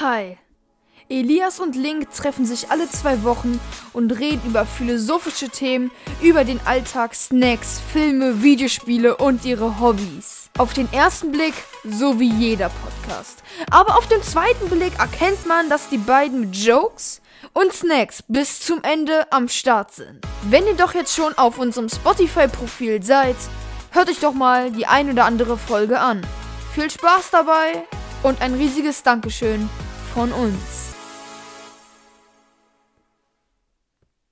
Hi. Elias und Link treffen sich alle zwei Wochen und reden über philosophische Themen, über den Alltag, Snacks, Filme, Videospiele und ihre Hobbys. Auf den ersten Blick so wie jeder Podcast. Aber auf den zweiten Blick erkennt man, dass die beiden mit Jokes und Snacks bis zum Ende am Start sind. Wenn ihr doch jetzt schon auf unserem Spotify-Profil seid, hört euch doch mal die ein oder andere Folge an. Viel Spaß dabei und ein riesiges Dankeschön von uns.